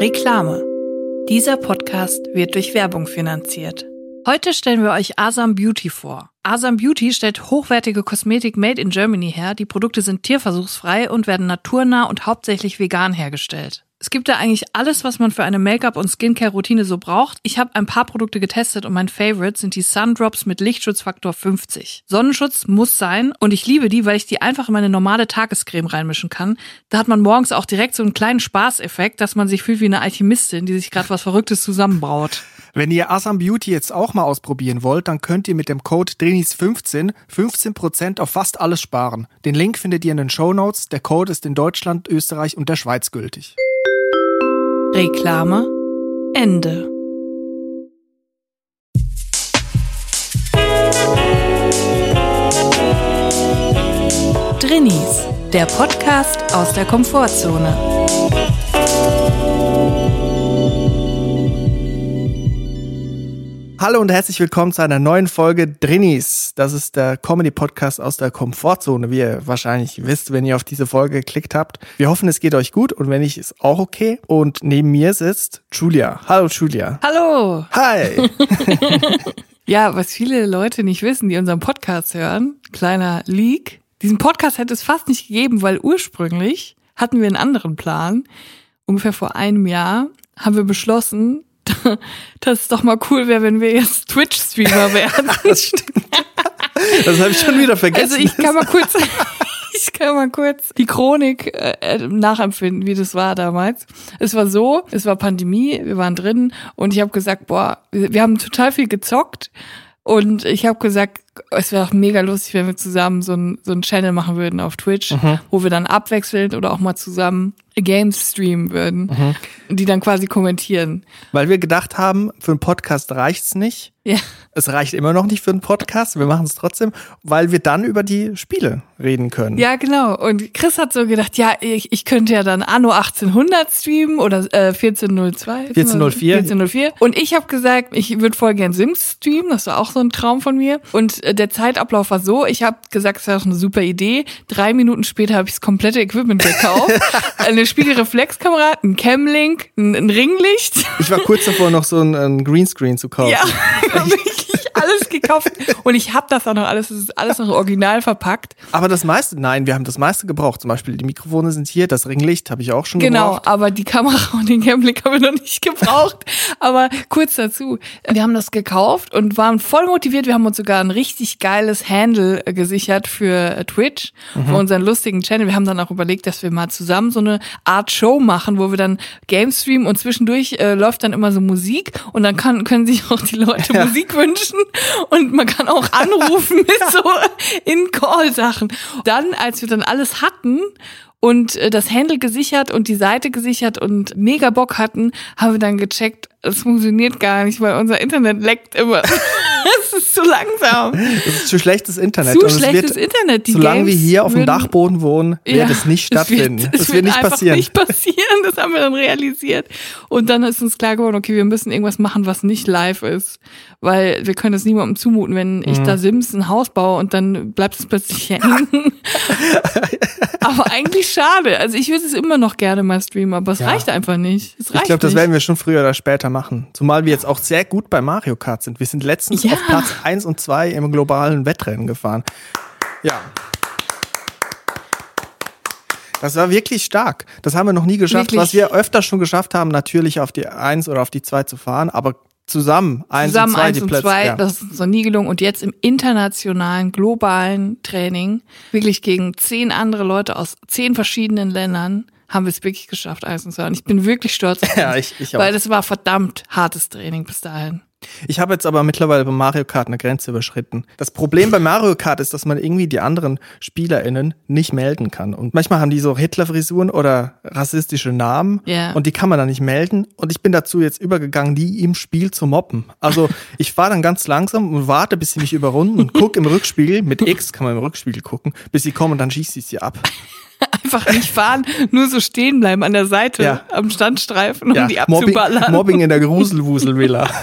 Reklame. Dieser Podcast wird durch Werbung finanziert. Heute stellen wir euch Asam Beauty vor. Asam Beauty stellt hochwertige Kosmetik made in Germany her. Die Produkte sind tierversuchsfrei und werden naturnah und hauptsächlich vegan hergestellt. Es gibt da eigentlich alles, was man für eine Make-up- und Skincare-Routine so braucht. Ich habe ein paar Produkte getestet und mein Favorite sind die Sundrops mit Lichtschutzfaktor 50. Sonnenschutz muss sein und ich liebe die, weil ich die einfach in meine normale Tagescreme reinmischen kann. Da hat man morgens auch direkt so einen kleinen Spaßeffekt, dass man sich fühlt wie eine Alchemistin, die sich gerade was Verrücktes zusammenbraut. Wenn ihr Asam Beauty jetzt auch mal ausprobieren wollt, dann könnt ihr mit dem Code DRINIS15 15% auf fast alles sparen. Den Link findet ihr in den Show Notes. Der Code ist in Deutschland, Österreich und der Schweiz gültig. Reklame Ende. Drinnies, der Podcast aus der Komfortzone. Hallo und herzlich willkommen zu einer neuen Folge Drinnies. Das ist der Comedy-Podcast aus der Komfortzone, wie ihr wahrscheinlich wisst, wenn ihr auf diese Folge geklickt habt. Wir hoffen, es geht euch gut und wenn nicht, ist auch okay. Und neben mir sitzt Julia. Hallo Julia. Hallo. Hi. Ja, was viele Leute nicht wissen, die unseren Podcast hören, kleiner Leak. Diesen Podcast hätte es fast nicht gegeben, weil ursprünglich hatten wir einen anderen Plan. Ungefähr vor einem Jahr haben wir beschlossen, dass es doch mal cool wäre, wenn wir jetzt Twitch-Streamer wären. Das stimmt. Das habe ich schon wieder vergessen. Also ich kann mal kurz, ich kann mal kurz die Chronik äh, nachempfinden, wie das war damals. Es war so, es war Pandemie, wir waren drin und ich habe gesagt, boah, wir, wir haben total viel gezockt und ich habe gesagt, es wäre auch mega lustig, wenn wir zusammen so ein so Channel machen würden auf Twitch, wo wir dann abwechselnd oder auch mal zusammen Games streamen würden, die dann quasi kommentieren. Weil wir gedacht haben, für einen Podcast reicht's nicht. Ja. Es reicht immer noch nicht für einen Podcast. Wir machen es trotzdem, weil wir dann über die Spiele reden können. Ja, genau. Und Chris hat so gedacht, ja, ich, ich könnte ja dann Anno 1800 streamen oder äh, 1402. 1404. 1404. Und ich habe gesagt, ich würde voll gern Sims streamen. Das war auch so ein Traum von mir. Und äh, der Zeitablauf war so, ich habe gesagt, es wäre eine super Idee. Drei Minuten später habe ich das komplette Equipment gekauft. eine Spiegelreflexkamera, ein Camlink, ein, ein Ringlicht. Ich war kurz davor, noch so ein, ein Greenscreen zu kaufen. Ja, wirklich alles gekauft. Und ich habe das auch noch alles, es ist alles noch original verpackt. Aber das meiste, nein, wir haben das meiste gebraucht. Zum Beispiel die Mikrofone sind hier, das Ringlicht habe ich auch schon Genau, gebraucht. aber die Kamera und den Camlink haben wir noch nicht gebraucht. aber kurz dazu, wir haben das gekauft und waren voll motiviert. Wir haben uns sogar ein richtig geiles Handle äh, gesichert für äh, Twitch, für unseren lustigen Channel. Wir haben dann auch überlegt, dass wir mal zusammen so eine Art Show machen, wo wir dann Games streamen und zwischendurch äh, läuft dann immer so Musik und dann kann, können sich auch die Leute Musik wünschen und man kann auch anrufen mit so In-Call-Sachen. Dann, als wir dann alles hatten und äh, das Handle gesichert und die Seite gesichert und mega Bock hatten, haben wir dann gecheckt, es funktioniert gar nicht, weil unser Internet leckt immer. Es ist zu langsam. Das ist zu schlechtes Internet. Zu es schlechtes wird, Internet. Die Solange wir Games hier auf dem würden- Dachboden wohnen, wird Ja, es nicht es stattfinden. Wird, Es es wird, wird nicht passieren. nicht passieren. Das haben wir dann realisiert. Und dann ist uns klar geworden, okay, wir müssen irgendwas machen, was nicht live ist. Weil wir können es niemandem zumuten, wenn Mhm. ich da Sims ein Haus baue und dann bleibt es plötzlich hängen. aber eigentlich schade. Also ich würde es immer noch gerne mal streamen, aber es Ja. reicht einfach nicht. Es reicht Ich glaube, das werden wir schon früher oder später machen. Zumal wir jetzt auch sehr gut bei Mario Kart sind. Wir sind letztens Ja. auf Platz 1 und 2 im globalen Wettrennen gefahren. Ja. Das war wirklich stark. Das haben wir noch nie geschafft. Wirklich. Was wir öfter schon geschafft haben, natürlich auf die 1 oder auf die 2 zu fahren, aber zusammen 1 Zusammen und 2 eins die und Plätze. zwei, ja. das ist noch nie gelungen. Und jetzt im internationalen, globalen Training, wirklich gegen zehn andere Leute aus zehn verschiedenen Ländern, haben wir es wirklich geschafft, und zwei. Und ich bin wirklich stolz auf Ja, uns, ich- ich auch. Weil das war verdammt hartes Training bis dahin. Ich habe jetzt aber mittlerweile bei Mario Kart eine Grenze überschritten. Das Problem bei Mario Kart ist, dass man irgendwie die anderen SpielerInnen nicht melden kann. Und manchmal haben die so Hitler-Frisuren oder rassistische Namen Ja. und die kann man dann nicht melden. Und ich bin dazu jetzt übergegangen, die im Spiel zu mobben. Also ich fahre dann ganz langsam und warte, bis sie mich überrunden und guck im Rückspiegel, mit X kann man im Rückspiegel gucken, bis sie kommen und dann schießt ich sie ab. Einfach nicht fahren, nur so stehen bleiben an der Seite Ja. am Standstreifen, um Ja, die Mobbing, abzuballern. Mobbing in der Gruselwusel-Villa.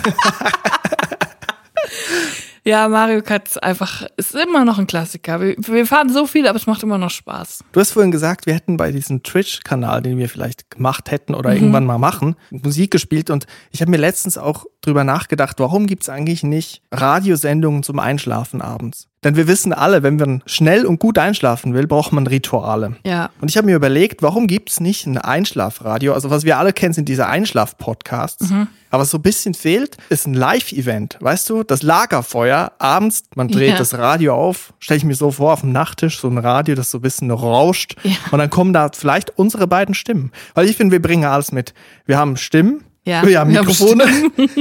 Ja, Mario Kart ist einfach, ist immer noch ein Klassiker. Wir, wir fahren so viel, aber es macht immer noch Spaß. Du hast vorhin gesagt, wir hätten bei diesem Twitch-Kanal, den wir vielleicht gemacht hätten oder mhm. irgendwann mal machen, Musik gespielt. Und ich habe mir letztens auch drüber nachgedacht, warum gibt's eigentlich nicht Radiosendungen zum Einschlafen abends? Denn wir wissen alle, wenn man schnell und gut einschlafen will, braucht man Rituale. Ja. Und ich habe mir überlegt, warum gibt's nicht ein Einschlafradio? Also was wir alle kennen, sind diese Einschlaf-Podcasts. Mhm. Aber so ein bisschen fehlt, ist ein Live-Event. Weißt du, das Lagerfeuer, abends, man dreht ja. das Radio auf, stelle ich mir so vor, auf dem Nachttisch, so ein Radio, das so ein bisschen rauscht. Ja. Und dann kommen da vielleicht unsere beiden Stimmen. Weil ich finde, wir bringen alles mit. Wir haben Stimmen, ja, wir haben Mikrofone,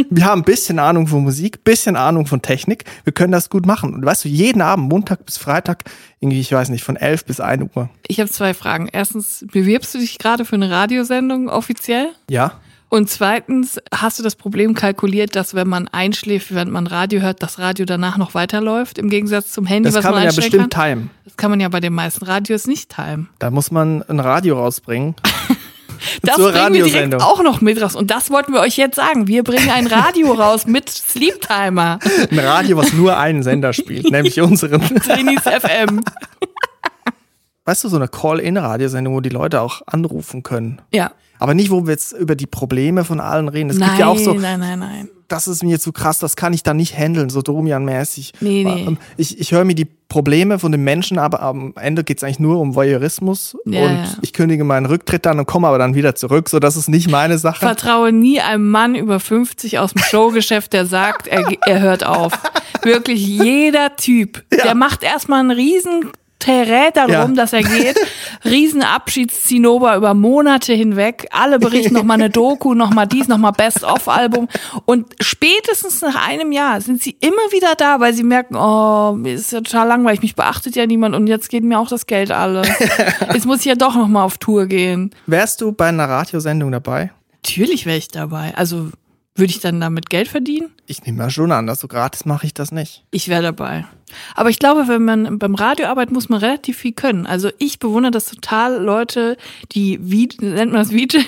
wir haben ein bisschen Ahnung von Musik, bisschen Ahnung von Technik. Wir können das gut machen. Und weißt du, jeden Abend, Montag bis Freitag, irgendwie, ich weiß nicht, von 11 bis 1 Uhr. Ich habe zwei Fragen. Erstens, bewirbst du dich gerade für eine Radiosendung offiziell? Ja. Und zweitens, hast du das Problem kalkuliert, dass wenn man einschläft, während man Radio hört, das Radio danach noch weiterläuft, im Gegensatz zum Handy, das was kann man, man ja bestimmt kann? timen. Das kann man ja bei den meisten Radios nicht timen. Da muss man ein Radio rausbringen. Das Zur bringen wir direkt auch noch mit raus. Und das wollten wir euch jetzt sagen. Wir bringen ein Radio raus mit Sleep Timer. Ein Radio, was nur einen Sender spielt, nämlich unseren. Trinis FM. Weißt du, so eine Call-In-Radiosendung, wo die Leute auch anrufen können. Ja. Aber nicht, wo wir jetzt über die Probleme von allen reden. Es nein, gibt ja auch so. Nein, nein, nein. Das ist mir zu krass, das kann ich da nicht handeln, so Domian-mäßig. Nee, nee. Ähm, ich, ich höre mir die Probleme von den Menschen, aber am Ende geht es eigentlich nur um Voyeurismus. Ja, und ja. ich kündige meinen Rücktritt dann und komme aber dann wieder zurück. So, das ist nicht meine Sache. Vertraue nie einem Mann über 50 aus dem Showgeschäft, der sagt, er, er hört auf. Wirklich jeder Typ, ja. der macht erstmal einen riesen Terät darum, ja. dass er geht. Riesenabschiedszinnober über Monate hinweg. Alle berichten nochmal eine Doku, nochmal dies, nochmal Best-of-Album. Und spätestens nach einem Jahr sind sie immer wieder da, weil sie merken, oh, ist ja total langweilig, mich beachtet ja niemand und jetzt geht mir auch das Geld alle. Jetzt muss ich ja doch nochmal auf Tour gehen. Wärst du bei einer Radiosendung dabei? Natürlich wäre ich dabei. Also würde ich dann damit Geld verdienen? Ich nehme mal schon an, dass so gratis mache ich das nicht. Ich wäre dabei. Aber ich glaube, wenn man beim Radio arbeitet, muss man relativ viel können. Also ich bewundere das total Leute, die wie nennt man das VJs?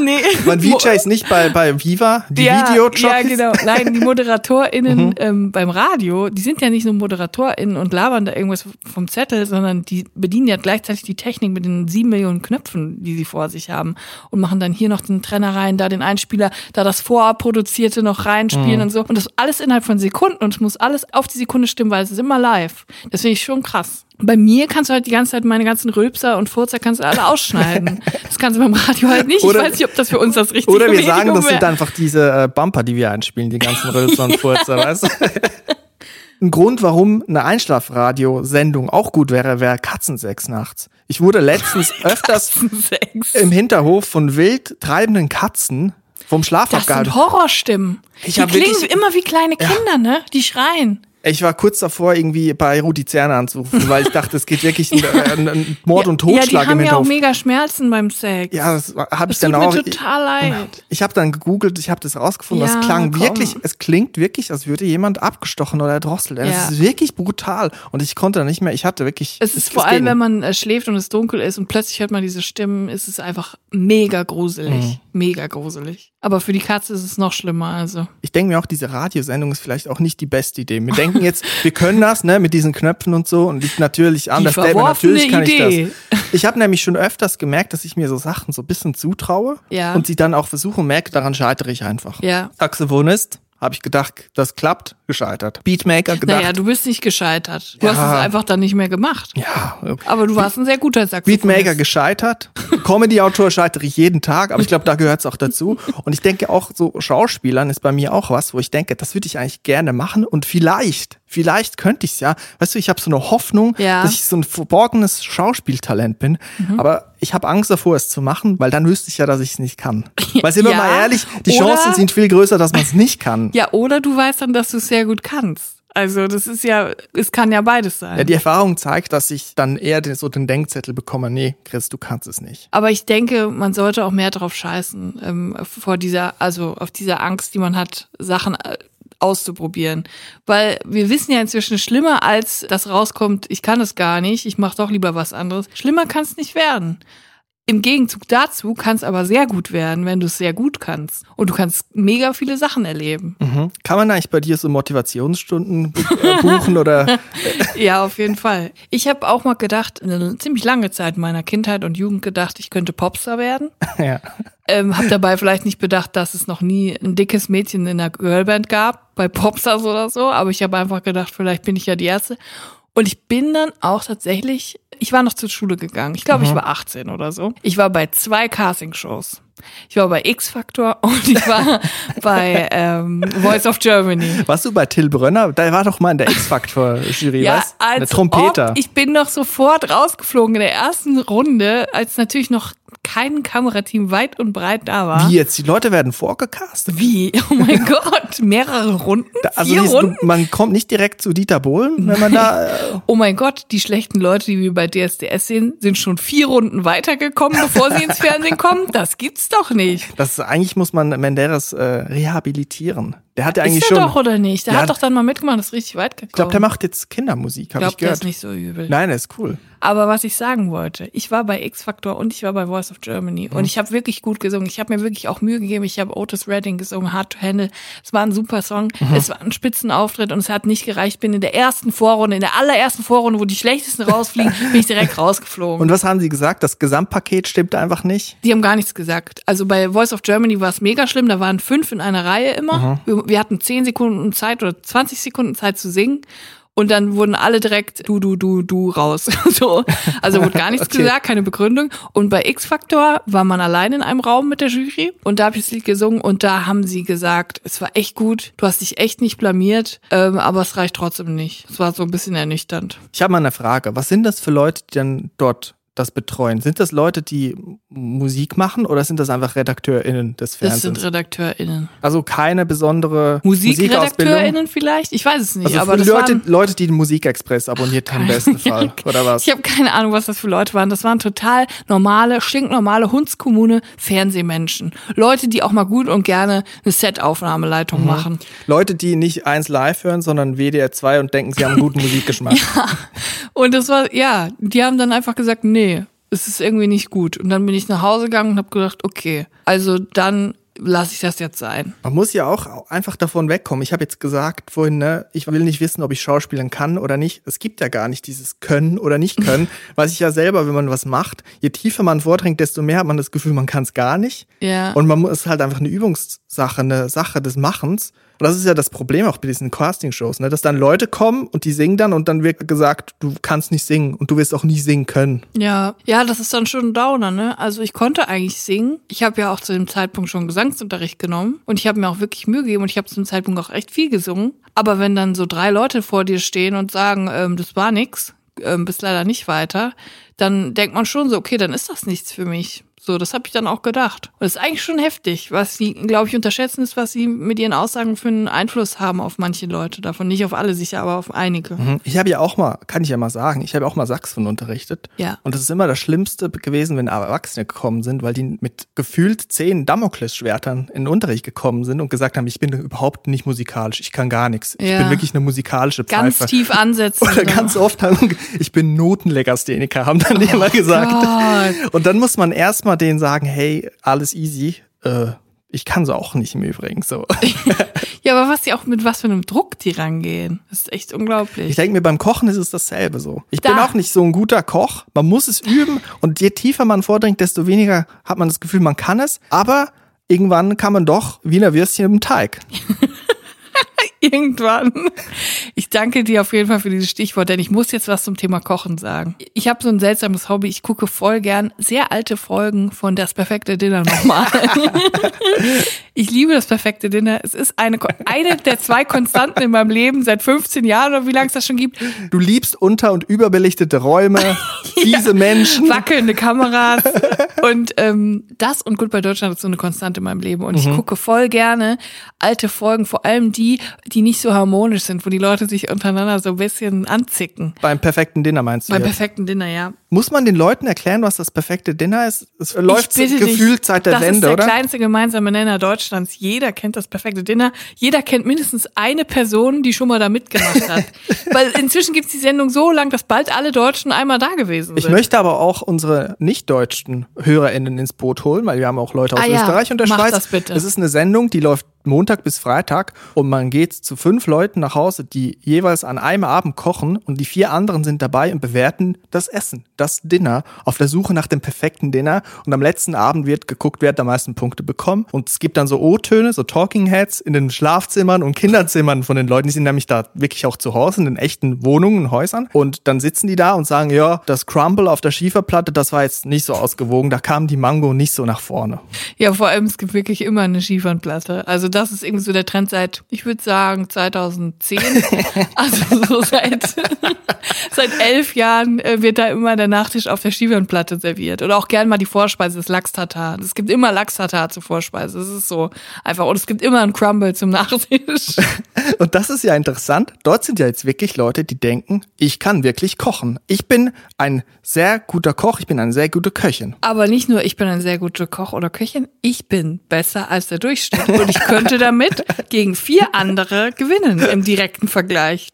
nee. Man VJs nicht bei, bei Viva, die ja, Videojobs. Ja, genau. Nein, die ModeratorInnen mhm. ähm, beim Radio, die sind ja nicht nur ModeratorInnen und labern da irgendwas vom Zettel, sondern die bedienen ja gleichzeitig die Technik mit den sieben Millionen Knöpfen, die sie vor sich haben und machen dann hier noch den Trenner rein, da den Einspieler, da das Vorproduzierte noch reinspielen mhm. und so. Und das alles innerhalb von Sekunden und es muss alles auf die Sekunde stimmen, weil es ist immer live. Das finde ich schon krass. Bei mir kannst du halt die ganze Zeit meine ganzen Rülpser und Furzer kannst du alle ausschneiden. Das kannst du beim Radio halt nicht. Oder, ich weiß nicht, ob das für uns das richtige Oder wir Medium sagen, das sind einfach diese äh, Bumper, die wir einspielen, die ganzen Rülpser und Furzer, weißt du? Ein Grund, warum eine Einschlafradiosendung auch gut wäre, wäre Katzensex nachts. Ich wurde letztens öfters im Hinterhof von wild treibenden Katzen vom Schlaf das abgehalten. Das sind Horrorstimmen. Ich die klingen wirklich, immer wie kleine Kinder, ja. ne? Die schreien. Ich war kurz davor, irgendwie bei Rudi Zerne anzurufen, weil ich dachte, es geht wirklich ein, ein Mord und Totschlag ja, die haben im ja auch mega Schmerzen beim Sex. Ja, das habe ich dann tut auch. Mir total leid. Ich, habe dann gegoogelt, ich habe das rausgefunden. Ja, das klang komm. wirklich, es klingt wirklich, als würde jemand abgestochen oder erdrosselt. Ja. Das ist wirklich brutal. Und ich konnte da nicht mehr, ich hatte wirklich. Es ist vor allem, wenn man äh, schläft und es dunkel ist und plötzlich hört man diese Stimmen, ist es einfach mega gruselig. Mhm. Mega gruselig. Aber für die Katze ist es noch schlimmer, also. Ich denke mir auch, diese Radiosendung ist vielleicht auch nicht die beste Idee. Wir denken jetzt, wir können das, ne, mit diesen Knöpfen und so und liegt natürlich an der Stelle. Natürlich kann Idee. ich das. Ich habe nämlich schon öfters gemerkt, dass ich mir so Sachen so ein bisschen zutraue ja. und sie dann auch versuche und merke, daran scheitere ich einfach. Ja. Saxophonist, habe ich gedacht, das klappt, gescheitert. Beatmaker gedacht. Naja, du bist nicht gescheitert. Du Ja. hast es einfach dann nicht mehr gemacht. Ja. Aber du warst ein sehr guter Saxophonist. Beatmaker gescheitert. Comedy-Autor scheitere ich jeden Tag, aber ich glaube, da gehört es auch dazu. Und ich denke auch, so Schauspielern ist bei mir auch was, wo ich denke, das würde ich eigentlich gerne machen und vielleicht, vielleicht könnte ich es ja. Weißt du, ich habe so eine Hoffnung, Ja. dass ich so ein verborgenes Schauspieltalent bin, aber ich habe Angst davor, es zu machen, weil dann wüsste ich ja, dass ich es nicht kann. Weil sind wir Ja, mal ehrlich, die oder- Chancen sind viel größer, dass man es nicht kann. Ja, oder du weißt dann, dass du es sehr gut kannst. Also das ist ja, es kann ja beides sein. Ja, die Erfahrung zeigt, dass ich dann eher den, so den Denkzettel bekomme, nee, Chris, du kannst es nicht. Aber ich denke, man sollte auch mehr drauf scheißen, ähm, vor dieser, also auf dieser Angst, die man hat, Sachen äh, auszuprobieren. Weil wir wissen ja inzwischen schlimmer, als das rauskommt, ich kann es gar nicht, ich mache doch lieber was anderes. Schlimmer kann es nicht werden. Im Gegenzug dazu kann es aber sehr gut werden, wenn du es sehr gut kannst. Und du kannst mega viele Sachen erleben. Mhm. Kann man eigentlich bei dir so Motivationsstunden äh, buchen oder? ja, auf jeden Fall. Ich habe auch mal gedacht, eine ziemlich lange Zeit meiner Kindheit und Jugend gedacht, ich könnte Popstar werden. ja. Ähm, hab dabei vielleicht nicht bedacht, dass es noch nie ein dickes Mädchen in der Girlband gab, bei Popstars oder so. Aber ich habe einfach gedacht, vielleicht bin ich ja die Erste. Und ich bin dann auch tatsächlich, ich war noch zur Schule gegangen. Ich glaube, mhm. ich war 18 oder so. Ich war bei zwei Castingshows. Ich war bei X Factor und ich war bei ähm, Voice of Germany. Warst du bei Till Brönner? Da war doch mal in der X Factor Jury, ja, was? Eine Trompeter. Ob, ich bin doch sofort rausgeflogen in der ersten Runde, als natürlich noch kein Kamerateam weit und breit da war. Wie jetzt? Die Leute werden vorgecastet? Wie? Oh mein Gott, mehrere Runden? Da, also Vier Runden? Man kommt nicht direkt zu Dieter Bohlen, wenn man da. Äh oh mein Gott, die schlechten Leute, die wir bei DSDS sehen, sind schon vier Runden weitergekommen, bevor sie ins Fernsehen kommen. Das gibt's doch nicht. Das eigentlich muss man Menderes äh, rehabilitieren. Der hat ja eigentlich ist er schon. doch oder nicht? Der, der hat, doch dann mal mitgemacht, das ist richtig weit gekommen. Ich glaube, der macht jetzt Kindermusik, habe ich gehört. Der ist nicht so übel. Nein, der ist cool. Aber was ich sagen wollte, ich war bei X Factor und ich war bei Voice of Germany mhm. und ich habe wirklich gut gesungen. Ich habe mir wirklich auch Mühe gegeben. Ich habe Otis Redding gesungen, Hard to Handle. Es war ein super Song. Mhm. Es war ein Spitzenauftritt und es hat nicht gereicht. Ich bin in der ersten Vorrunde, in der allerersten Vorrunde, wo die schlechtesten rausfliegen, bin ich direkt rausgeflogen. Und was haben sie gesagt? Das Gesamtpaket stimmt einfach nicht? Die haben gar nichts gesagt. Also bei Voice of Germany war es mega schlimm. Da waren fünf in einer Reihe immer. Mhm. Wir, hatten zehn Sekunden Sekunden Zeit oder 20 Sekunden Zeit zu singen. Und dann wurden alle direkt du, du, du, du raus. so. Also wurde gar nichts okay. gesagt, keine Begründung. Und bei X-Factor war man allein in einem Raum mit der Jury und da habe ich das Lied gesungen und da haben sie gesagt, es war echt gut, du hast dich echt nicht blamiert, ähm, aber es reicht trotzdem nicht. Es war so ein bisschen ernüchternd. Ich habe mal eine Frage. Was sind das für Leute, die dann dort das betreuen? Sind das Leute, die Musik machen oder sind das einfach RedakteurInnen des Fernsehens? Das sind RedakteurInnen. Also keine besondere MusikredakteurInnen vielleicht? Ich weiß es nicht. Also aber das Leute, waren Leute, die den Musikexpress abonniert haben, im besten Fall. Oder was? Ich habe keine Ahnung, was das für Leute waren. Das waren total normale, stinknormale Hundskommune Fernsehmenschen. Leute, die auch mal gut und gerne eine Set-Aufnahmeleitung mhm. machen. Leute, die nicht eins live hören, sondern WDR 2 und denken, sie haben einen guten Musikgeschmack. ja. Und das war, ja, die haben dann einfach gesagt, nee, es ist irgendwie nicht gut. Und dann bin ich nach Hause gegangen und habe gedacht, okay, also dann lasse ich das jetzt sein. Man muss ja auch einfach davon wegkommen. Ich habe jetzt gesagt vorhin, ne, ich will nicht wissen, ob ich schauspielen kann oder nicht. Es gibt ja gar nicht dieses Können oder nicht Können. Weiß ich ja selber, wenn man was macht, je tiefer man vordringt, desto mehr hat man das Gefühl, man kann es gar nicht. Ja. Und man muss halt einfach eine Übungssache, eine Sache des Machens. Und das ist ja das Problem auch bei diesen Casting-Shows, ne? dass dann Leute kommen und die singen dann und dann wird gesagt, du kannst nicht singen und du wirst auch nie singen können. Ja, ja, das ist dann schon ein Downer, ne? Also ich konnte eigentlich singen. Ich habe ja auch zu dem Zeitpunkt schon Gesangsunterricht genommen und ich habe mir auch wirklich Mühe gegeben und ich habe zu dem Zeitpunkt auch echt viel gesungen. Aber wenn dann so drei Leute vor dir stehen und sagen, ähm, das war nix, ähm, bist leider nicht weiter, dann denkt man schon so, okay, dann ist das nichts für mich. So, das habe ich dann auch gedacht. Und das ist eigentlich schon heftig. Was sie, glaube ich, unterschätzen, ist, was sie mit ihren Aussagen für einen Einfluss haben auf manche Leute. Davon nicht auf alle sicher, aber auf einige. Mhm. Ich habe ja auch mal, kann ich ja mal sagen, ich habe auch mal Saxophon unterrichtet. Ja. Und das ist immer das Schlimmste gewesen, wenn Erwachsene gekommen sind, weil die mit gefühlt zehn Damoklesschwertern in den Unterricht gekommen sind und gesagt haben, ich bin überhaupt nicht musikalisch, ich kann gar nichts. Ich ja. bin wirklich eine musikalische Pfeife. Ganz tief ansetzen. Oder genau. ganz oft haben, ich bin Notenlegastheniker, haben dann oh immer gesagt. Gott. Und dann muss man erstmal mal denen sagen, hey, alles easy, äh, ich kann so auch nicht im Übrigen so. ja, aber was die auch mit was für einem Druck die rangehen, das ist echt unglaublich. Ich denke mir, beim Kochen ist es dasselbe so. Ich da. bin auch nicht so ein guter Koch. Man muss es üben und je tiefer man vordringt, desto weniger hat man das Gefühl, man kann es. Aber irgendwann kann man doch Wiener Würstchen im Teig. irgendwann. Ich danke dir auf jeden Fall für dieses Stichwort, denn ich muss jetzt was zum Thema Kochen sagen. Ich habe so ein seltsames Hobby. Ich gucke voll gern sehr alte Folgen von Das perfekte Dinner nochmal. ich liebe das perfekte Dinner. Es ist eine, eine der zwei Konstanten in meinem Leben seit 15 Jahren oder wie lange es das schon gibt. Du liebst unter- und überbelichtete Räume, fiese ja, Menschen. Wackelnde Kameras. Und ähm, das und Gut bei Deutschland ist so eine Konstante in meinem Leben. Und mhm. ich gucke voll gerne alte Folgen, vor allem die, die nicht so harmonisch sind, wo die Leute sich sich untereinander so ein bisschen anzicken. Beim perfekten Dinner meinst du? Beim jetzt? perfekten Dinner, ja. Muss man den Leuten erklären, was das perfekte Dinner ist? Es läuft Ich bitte dich, gefühlt seit der das Wende, ist der oder? kleinste gemeinsame Nenner Deutschlands. Jeder kennt das perfekte Dinner. Jeder kennt mindestens eine Person, die schon mal da mitgemacht hat. Weil inzwischen gibt's die Sendung so lang, dass bald alle Deutschen einmal da gewesen Ich sind. möchte aber auch unsere nicht-deutschen HörerInnen ins Boot holen, weil wir haben auch Leute aus Ah ja, Österreich und der mach Schweiz. das bitte. Es ist eine Sendung, die läuft Montag bis Freitag und man geht zu fünf Leuten nach Hause, die jeweils an einem Abend kochen und die vier anderen sind dabei und bewerten das Essen, das Dinner, auf der Suche nach dem perfekten Dinner. Und am letzten Abend wird geguckt, wer hat am meisten Punkte bekommen. Und es gibt dann so O-Töne, so Talking Heads in den Schlafzimmern und Kinderzimmern von den Leuten. Die sind nämlich da wirklich auch zu Hause in den echten Wohnungen, Häusern. Und dann sitzen die da und sagen, ja, das Crumble auf der Schieferplatte, das war jetzt nicht so ausgewogen. Da kam die Mango nicht so nach vorne. Ja, vor allem, es gibt wirklich immer eine Schiefernplatte. Also das ist irgendwie so der Trend seit, ich würde sagen, 2010. also so seit, seit elf Jahren äh, wird da immer der Nachtisch auf der Schiefernplatte serviert. Oder auch gern mal die Vorspeise, das Lachs-Tatar. Es gibt immer Lachs-Tatar zur Vorspeise. Das ist so einfach. Und es gibt immer ein Crumble zum Nachtisch. Und das ist ja interessant. Dort sind ja jetzt wirklich Leute, die denken, ich kann wirklich kochen. Ich bin ein sehr guter Koch, ich bin eine sehr gute Köchin. Aber nicht nur, ich bin ein sehr guter Koch oder Köchin, ich bin besser als der Durchschnitt. Und ich könnte damit gegen vier andere gewinnen im direkten Vergleich.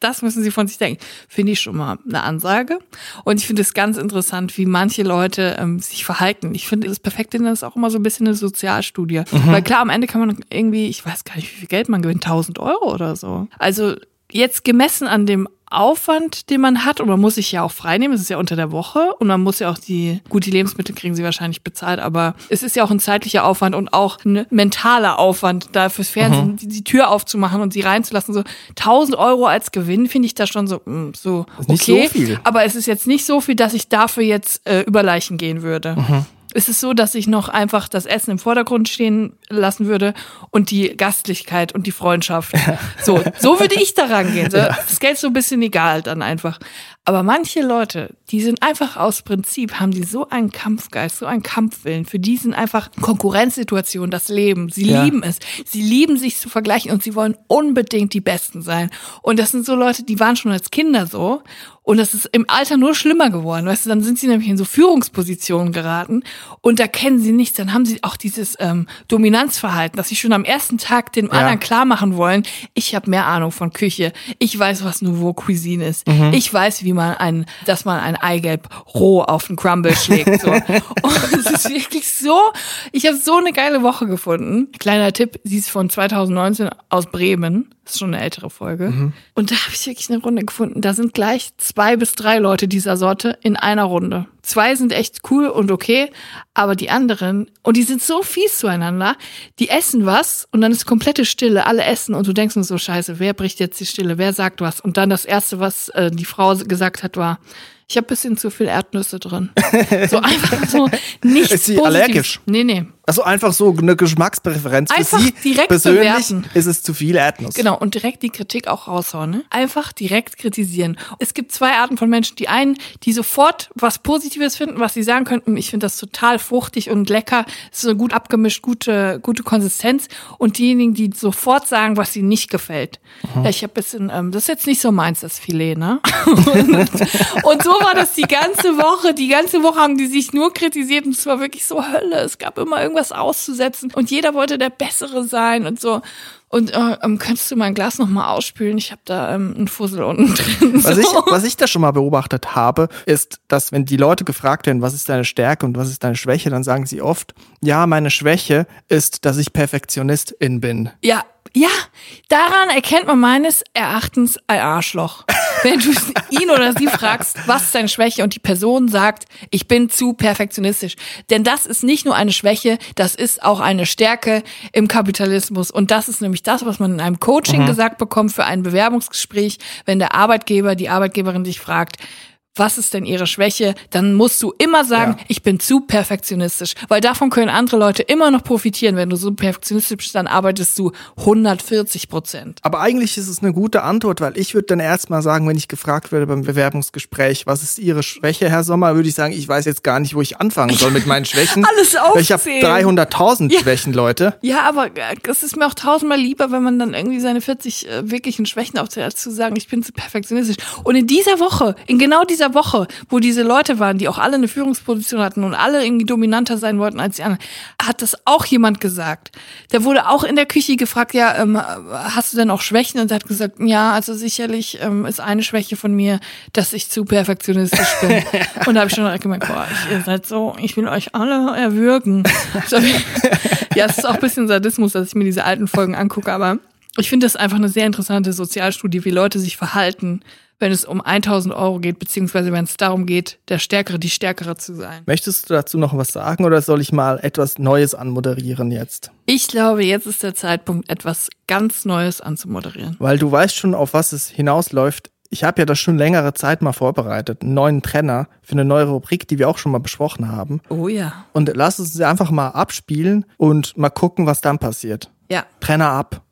Das müssen Sie von sich denken. Finde ich schon mal eine Ansage. Und ich finde es ganz interessant, wie manche Leute ähm, sich verhalten. Ich finde, das Perfekte ist auch immer so ein bisschen eine Sozialstudie. Weil klar, am Ende kann man irgendwie, ich weiß gar nicht, wie viel Geld man gewinnt, 1000 Euro oder so. Also jetzt gemessen an dem Aufwand, den man hat, und man muss sich ja auch freinehmen, es ist ja unter der Woche und man muss ja auch die, gut, die Lebensmittel kriegen sie wahrscheinlich bezahlt, aber es ist ja auch ein zeitlicher Aufwand und auch ein mentaler Aufwand, da fürs Fernsehen die, die Tür aufzumachen und sie reinzulassen. So 1000 Euro als Gewinn finde ich da schon so, mm, so okay. so viel. Aber es ist jetzt nicht so viel, dass ich dafür jetzt äh, über Leichen gehen würde. Mhm. Es ist so, dass ich noch einfach das Essen im Vordergrund stehen lassen würde und die Gastlichkeit und die Freundschaft. So, so würde ich da rangehen. So, Das Geld ist so ein bisschen egal dann einfach. Aber manche Leute, die sind einfach aus Prinzip, haben die so einen Kampfgeist, so einen Kampfwillen. Für die sind einfach Konkurrenzsituationen das Leben. Sie Ja. lieben es. Sie lieben sich zu vergleichen und sie wollen unbedingt die Besten sein. Und das sind so Leute, die waren schon als Kinder so. Und das ist im Alter nur schlimmer geworden. Weißt du, dann sind sie nämlich in so Führungspositionen geraten und da kennen sie nichts. Dann haben sie auch dieses ähm, Dominanzverhalten, dass sie schon am ersten Tag den anderen klar machen wollen, ich habe mehr Ahnung von Küche. Ich weiß, was Nouveau Cuisine ist. Ich weiß, wie man ein, dass man ein Eigelb roh auf den Crumble schlägt. So. Und es ist wirklich so, ich habe so eine geile Woche gefunden. Kleiner Tipp, sie ist von 2019 aus Bremen. Das ist schon eine ältere Folge. Und da habe ich wirklich eine Runde gefunden. Da sind gleich zwei bis drei Leute dieser Sorte in einer Runde. Zwei sind echt cool und okay, aber die anderen, und die sind so fies zueinander, die essen was und dann ist komplette Stille, alle essen und du denkst nur so, scheiße, wer bricht jetzt die Stille, wer sagt was? Und dann das Erste, was äh, die Frau gesagt hat, war, ich habe bisschen zu viel Erdnüsse drin. So einfach so nichts Ist sie Positives. allergisch? Nee, nee. Also einfach so eine Geschmackspräferenz. Für Einfach sie direkt persönlich bewerten. ist es zu viel Erdnuss. Genau, und direkt die Kritik auch raushauen. Ne? Einfach direkt kritisieren. Es gibt zwei Arten von Menschen. Die einen, die sofort was Positives finden, was sie sagen könnten, ich finde das total fruchtig und lecker, ist so gut abgemischt, gute, gute Konsistenz. Und diejenigen, die sofort sagen, was ihnen nicht gefällt. Ja, ich habe bisschen, ähm, das ist jetzt nicht so meins, das Filet, ne? und, und so war das die ganze Woche. Die ganze Woche haben die sich nur kritisiert und es war wirklich so Hölle. Es gab immer irgendwas auszusetzen und jeder wollte der Bessere sein und so. Und äh, ähm, könntest du mein Glas noch mal ausspülen? Ich habe da ähm, einen Fussel unten drin. Was so. ich, was ich da schon mal beobachtet habe, ist, dass wenn die Leute gefragt werden, was ist deine Stärke und was ist deine Schwäche, dann sagen sie oft, ja, meine Schwäche ist, dass ich Perfektionistin bin. Ja, ja, daran erkennt man meines Erachtens ein Arschloch. Wenn du ihn oder sie fragst, was ist deine Schwäche und die Person sagt, ich bin zu perfektionistisch. Denn das ist nicht nur eine Schwäche, das ist auch eine Stärke im Kapitalismus. Und das ist nämlich das, was man in einem Coaching gesagt bekommt für ein Bewerbungsgespräch, wenn der Arbeitgeber, die Arbeitgeberin dich fragt, was ist denn ihre Schwäche, dann musst du immer sagen, Ja. ich bin zu perfektionistisch. Weil davon können andere Leute immer noch profitieren. Wenn du so perfektionistisch bist, dann arbeitest du 140 Prozent. Aber eigentlich ist es eine gute Antwort, weil ich würde dann erstmal sagen, wenn ich gefragt werde beim Bewerbungsgespräch, was ist Ihre Schwäche, Herr Sommer, würde ich sagen, ich weiß jetzt gar nicht, wo ich anfangen soll mit meinen Schwächen. Alles Weil Ich habe aufzählen. 300.000 Ja. Schwächen, Leute. Ja, aber äh, es ist mir auch tausendmal lieber, wenn man dann irgendwie seine 40 äh, wirklichen Schwächen aufzählt, als zu sagen, ich bin zu perfektionistisch. Und in dieser Woche, in genau dieser Woche, wo diese Leute waren, die auch alle eine Führungsposition hatten und alle irgendwie dominanter sein wollten als die anderen, hat das auch jemand gesagt. Da wurde auch in der Küche gefragt, ja, ähm, hast du denn auch Schwächen? Und er hat gesagt, ja, also sicherlich ähm, ist eine Schwäche von mir, dass ich zu perfektionistisch bin. und da habe ich schon direkt gemeint, boah, ich, ihr seid so, ich will euch alle erwürgen. Ja, es ist auch ein bisschen Sadismus, dass ich mir diese alten Folgen angucke, aber ich finde das einfach eine sehr interessante Sozialstudie, wie Leute sich verhalten, wenn es um 1000 Euro geht, beziehungsweise wenn es darum geht, der Stärkere, die Stärkere zu sein. Möchtest du dazu noch was sagen oder soll ich mal etwas Neues anmoderieren jetzt? Ich glaube, jetzt ist der Zeitpunkt, etwas ganz Neues anzumoderieren. Weil du weißt schon, auf was es hinausläuft. Ich habe ja das schon längere Zeit mal vorbereitet, einen neuen Trenner für eine neue Rubrik, die wir auch schon mal besprochen haben. Oh ja. Und lass uns sie einfach mal abspielen und mal gucken, was dann passiert. Ja. Trenner ab.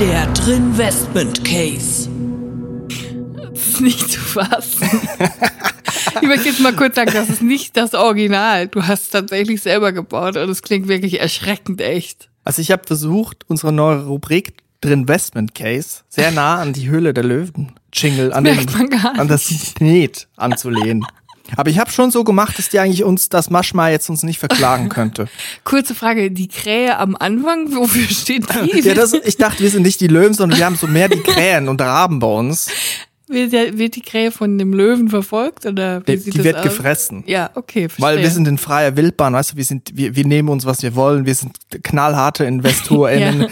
Der Drinvestment Case. Das ist nicht zu fassen. ich möchte jetzt mal kurz sagen, das ist nicht das Original. Du hast es tatsächlich selber gebaut und es klingt wirklich erschreckend echt. Also ich habe versucht, unsere neue Rubrik drin Investment Case sehr nah an die Höhle der Löwen Jingle an, den, an das Signet anzulehnen. Aber ich habe schon so gemacht, dass die eigentlich uns das Maschma jetzt uns nicht verklagen könnte. Kurze Frage, die Krähe am Anfang, wofür steht die? Ja, das, ich dachte, wir sind nicht die Löwen, sondern wir haben so mehr die Krähen und Raben bei uns. wird, der, wird die Krähe von dem Löwen verfolgt oder wie Die, sieht die das wird aus? gefressen. Ja, okay, verstehe. Weil wir sind in freier Wildbahn, weißt du, wir sind, wir, wir nehmen uns, was wir wollen, wir sind knallharte InvestorInnen.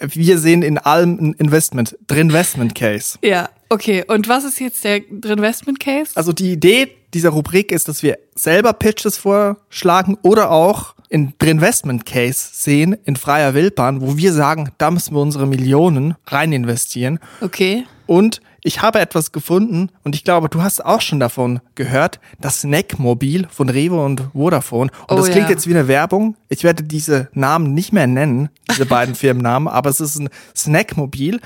Wir sehen in allem ein Investment, drin Investment Case. ja, okay. Und was ist jetzt der Investment Case? Also die Idee dieser Rubrik ist, dass wir selber Pitches vorschlagen oder auch in Investment Case sehen in freier Wildbahn, wo wir sagen, da müssen wir unsere Millionen rein investieren. okay. Und ich habe etwas gefunden und ich glaube, du hast auch schon davon gehört, das Snackmobil von Revo und Vodafone. Und Oh das klingt ja. jetzt wie eine Werbung. Ich werde diese Namen nicht mehr nennen, diese beiden Firmennamen, aber es ist ein Snackmobil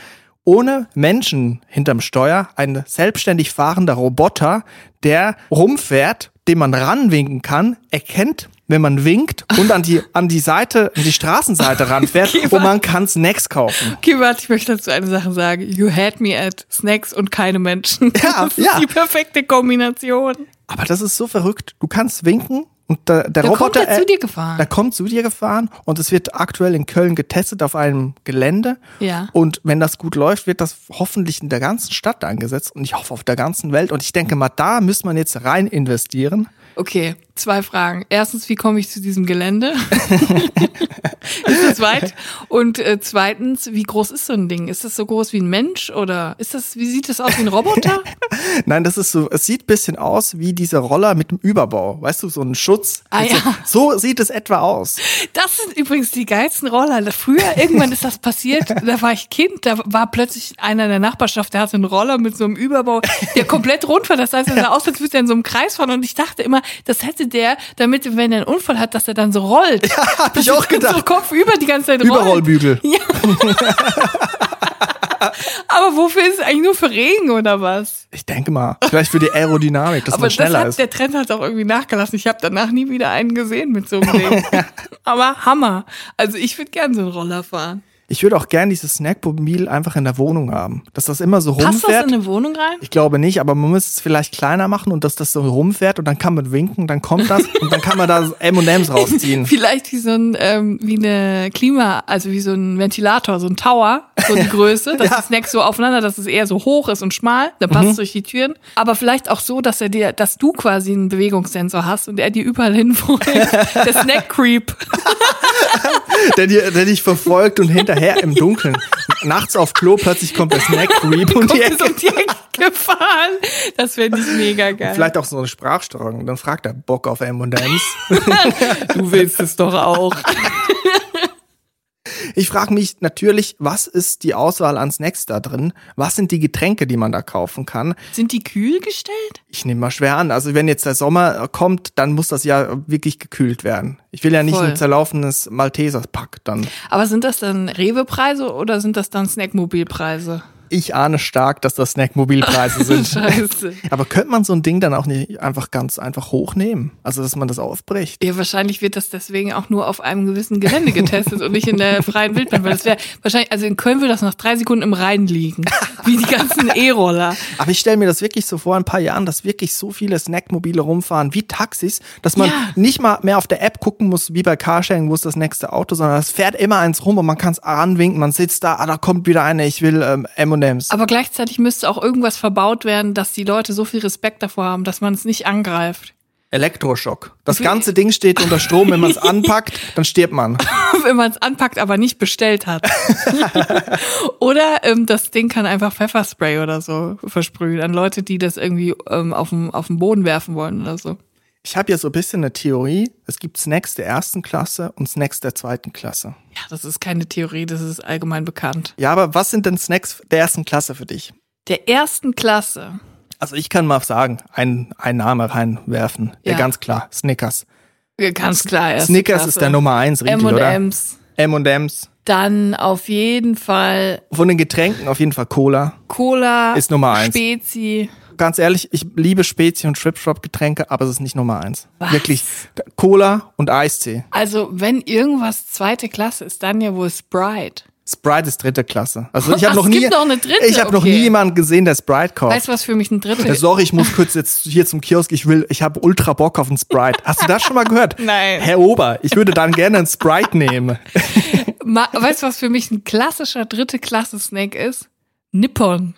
ohne Menschen hinterm Steuer, ein selbstständig fahrender Roboter, der rumfährt, dem man ranwinken kann, erkennt, wenn man winkt und an die, an die Seite, an die Straßenseite ranfährt Okay, und man kann Snacks kaufen. Okay, warte, ich möchte dazu eine Sache sagen. You had me at Snacks und keine Menschen. Ja, das ist ja. die perfekte Kombination. Aber das ist so verrückt. Du kannst winken und der, der Da kommt Roboter er zu äh, dir gefahren. Der kommt zu dir gefahren und es wird aktuell in Köln getestet auf einem Gelände. Ja. Und wenn das gut läuft, wird das hoffentlich in der ganzen Stadt eingesetzt und ich hoffe auf der ganzen Welt. Und ich denke mal, da muss man jetzt rein investieren. Okay, zwei Fragen. Erstens, wie komme ich zu diesem Gelände? ist das weit? Und äh, zweitens, wie groß ist so ein Ding? Ist das so groß wie ein Mensch oder ist das, wie sieht das aus wie ein Roboter? Nein, das ist so, es sieht bisschen aus wie diese Roller mit dem Überbau. Weißt du, so ein Schutz. Ah, Also, ja. So sieht es etwa aus. Das sind übrigens die geilsten Roller. Früher, irgendwann ist das passiert, da war ich Kind, da war plötzlich einer in der Nachbarschaft, der hatte einen Roller mit so einem Überbau, der komplett rund war. Das heißt, er sah aus, als würde er in so einem Kreis fahren. Und ich dachte immer, das hätte der, damit, wenn er einen Unfall hat, dass er dann so rollt. Ja, hab ich auch gedacht. So Kopf über die ganze Zeit rollt. Überrollbügel. Ja. Aber wofür ist es eigentlich nur für Regen oder was? Ich denke mal, vielleicht für die Aerodynamik, dass Aber man das schneller hat, ist. der Trend hat auch irgendwie nachgelassen. Ich habe danach nie wieder einen gesehen mit so einem Ding. Aber Hammer. Also ich würde gern so einen Roller fahren. Ich würde auch gern dieses Snackmobil einfach in der Wohnung haben. Dass das immer so Passt das rumfährt. in eine Wohnung rein? Ich glaube nicht, aber man muss es vielleicht kleiner machen und dass das so rumfährt und dann kann man winken, dann kommt das und dann kann man da M&M's rausziehen. Vielleicht wie so ein, ähm, wie eine Klima, also wie so ein Ventilator, so ein Tower, so die Größe, dass die Snacks so aufeinander, dass es eher so hoch ist und schmal, dann passt es durch die Türen. Aber vielleicht auch so, dass er dir, dass du quasi einen Bewegungssensor hast und er dir überall hinfolgt. Der Snack Creep. Der, dir, der dich verfolgt und hinterher hinterher im Dunkeln. Nachts auf Klo, plötzlich kommt der Snack Creep und die Ecke. um die Ecke gefahren. Das fände ich mega geil. Vielleicht auch so eine Sprachsteuerung. Dann fragt er Bock auf M&M's. du willst es doch auch. Ich frage mich natürlich, was ist die Auswahl an Snacks da drin? Was sind die Getränke, die man da kaufen kann? Sind die kühl gestellt? Ich nehme mal schwer an. Also wenn jetzt der Sommer kommt, dann muss das ja wirklich gekühlt werden. Ich will ja nicht Voll. ein zerlaufenes Malteser-Pack dann. Aber sind das dann Rewe-Preise oder sind das dann Snackmobilpreise? Ich ahne stark, dass das Snackmobilpreise sind. Scheiße. Aber könnte man so ein Ding dann auch nicht einfach ganz einfach hochnehmen? Also, dass man das aufbricht? Ja, wahrscheinlich wird das deswegen auch nur auf einem gewissen Gelände getestet und nicht in der freien Wildbahn, weil das wäre wahrscheinlich, also in Köln würde das nach drei Sekunden im Rhein liegen. Wie die ganzen E-Roller. Aber ich stelle mir das wirklich so vor, in ein paar Jahren, dass wirklich so viele Snackmobile rumfahren wie Taxis, dass man Ja. nicht mal mehr auf der App gucken muss, wie bei Carsharing, wo ist das nächste Auto, sondern es fährt immer eins rum und man kann es anwinken, man sitzt da, ah, da kommt wieder eine, ich will ähm, M&M's. Aber gleichzeitig müsste auch irgendwas verbaut werden, dass die Leute so viel Respekt davor haben, dass man es nicht angreift. Elektroschock. Das ganze Ding steht unter Strom, wenn man es anpackt, dann stirbt man. Wenn man es anpackt, aber nicht bestellt hat. oder ähm, das Ding kann einfach Pfefferspray oder so versprühen an Leute, die das irgendwie ähm, auf den Boden werfen wollen oder so. Ich habe ja so ein bisschen eine Theorie. Es gibt Snacks der ersten Klasse und Snacks der zweiten Klasse. Ja, das ist keine Theorie, das ist allgemein bekannt. Ja, aber was sind denn Snacks der ersten Klasse für dich? Der ersten Klasse. Also ich kann mal sagen, einen, einen Namen reinwerfen. Ja. Ja. ganz klar. Snickers. Ganz klar. erste Snickers Klasse. ist der Nummer eins Riegel, oder? M&M's. M&M's. Dann auf jeden Fall Von den Getränken auf jeden Fall Cola. Cola. Ist Nummer eins. Spezi. Ganz ehrlich, ich liebe Spezi und Trip-Shop-Getränke, aber es ist nicht Nummer eins. Was? Wirklich. Cola und Eistee. Also, wenn irgendwas zweite Klasse ist, dann ja wohl Sprite. Sprite ist dritte Klasse. Also ich habe noch nie, ich habe noch Okay. nie jemanden gesehen, der Sprite kauft. Weißt du, was für mich ein dritte Äh, Sorry, ich muss kurz jetzt hier zum Kiosk. Ich will, ich habe ultra Bock auf einen Sprite. Hast du das schon mal gehört? Nein. Herr Ober, ich würde dann gerne einen Sprite nehmen. Weißt du, was für mich ein klassischer dritte Klasse-Snack ist? Nippon.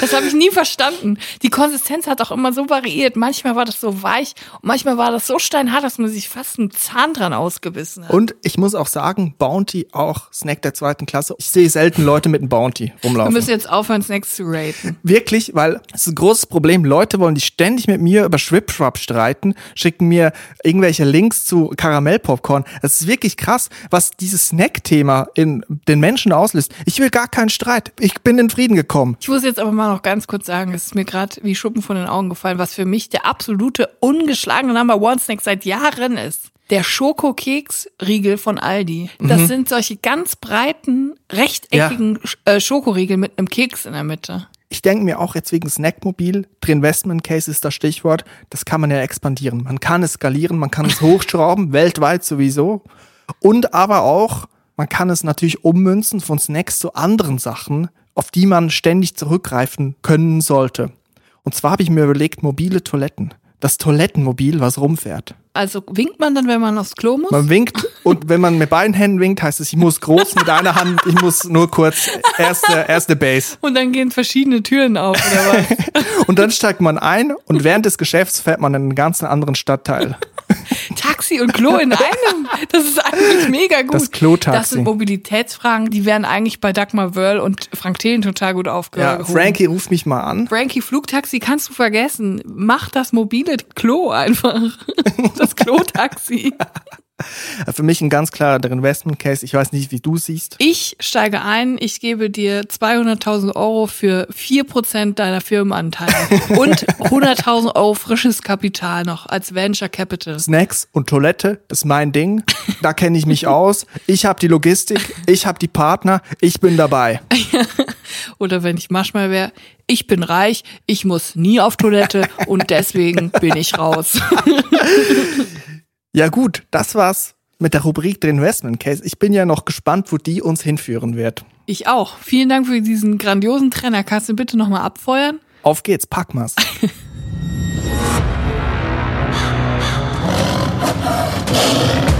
Das habe ich nie verstanden. Die Konsistenz hat auch immer so variiert. Manchmal war das so weich und manchmal war das so steinhart, dass man sich fast einen Zahn dran ausgebissen hat. Und ich muss auch sagen, Bounty auch Snack der zweiten Klasse. Ich sehe selten Leute mit einem Bounty Wir rumlaufen. müssen jetzt aufhören, Snacks zu raten. Wirklich, weil es ist ein großes Problem. Leute wollen die ständig mit mir über Schwipschwap streiten, schicken mir irgendwelche Links zu Karamellpopcorn. Es ist wirklich krass, was dieses Snack-Thema in den Menschen auslöst. Ich will gar keinen Streit. Ich bin in Frieden gekommen. Ich muss jetzt aber mal noch ganz kurz sagen, es ist mir gerade wie Schuppen von den Augen gefallen, was für mich der absolute ungeschlagene Number One Snack seit Jahren ist. Der Schokokeks-Riegel von Aldi. Das sind solche ganz breiten, rechteckigen äh, Schokoriegel mit einem Keks in der Mitte. Ich denke mir auch jetzt wegen Snackmobil, der Investment Case ist das Stichwort, das kann man ja expandieren. Man kann es skalieren, man kann es hochschrauben, weltweit sowieso. Und aber auch, man kann es natürlich ummünzen von Snacks zu anderen Sachen, auf die man ständig zurückgreifen können sollte. Und zwar habe ich mir überlegt, mobile Toiletten. Das Toilettenmobil, was rumfährt. Also winkt man dann, wenn man aufs Klo muss? Man winkt und wenn man mit beiden Händen winkt, heißt es, ich muss groß mit einer Hand, ich muss nur kurz erste, erste Base. Und dann gehen verschiedene Türen auf, oder was? Und dann steigt man ein und während des Geschäfts fährt man in einen ganz anderen Stadtteil. Taxi und Klo in einem. Das ist eigentlich mega gut. Das Klotaxi. Das sind Mobilitätsfragen, die werden eigentlich bei Dagmar Wörl und Frank Thelen total gut Ja, aufgehoben. Frankie ruft mich mal an. Frankie, Flugtaxi kannst du vergessen. Mach das mobile Klo einfach. Das Klotaxi. Für mich ein ganz klarer Investment Case. Ich weiß nicht, wie du siehst. Ich steige ein, ich gebe dir 200.000 Euro für 4% deiner Firmenanteile und 100.000 Euro frisches Kapital noch als Venture Capital. Snacks und Toilette, das ist mein Ding. Da kenne ich mich aus. Ich habe die Logistik, ich habe die Partner, ich bin dabei. Oder wenn ich manchmal wäre, ich bin reich, ich muss nie auf Toilette und deswegen bin ich raus. Ja gut, das war's mit der Rubrik der Investment Case. Ich bin ja noch gespannt, wo die uns hinführen wird. Ich auch. Vielen Dank für diesen grandiosen Trenner. Kannst du bitte nochmal abfeuern? Auf geht's, pack mal's.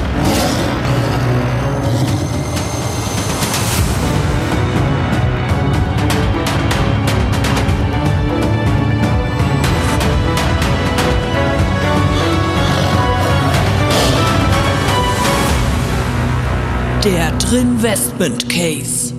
Der Stadtinvestment Case.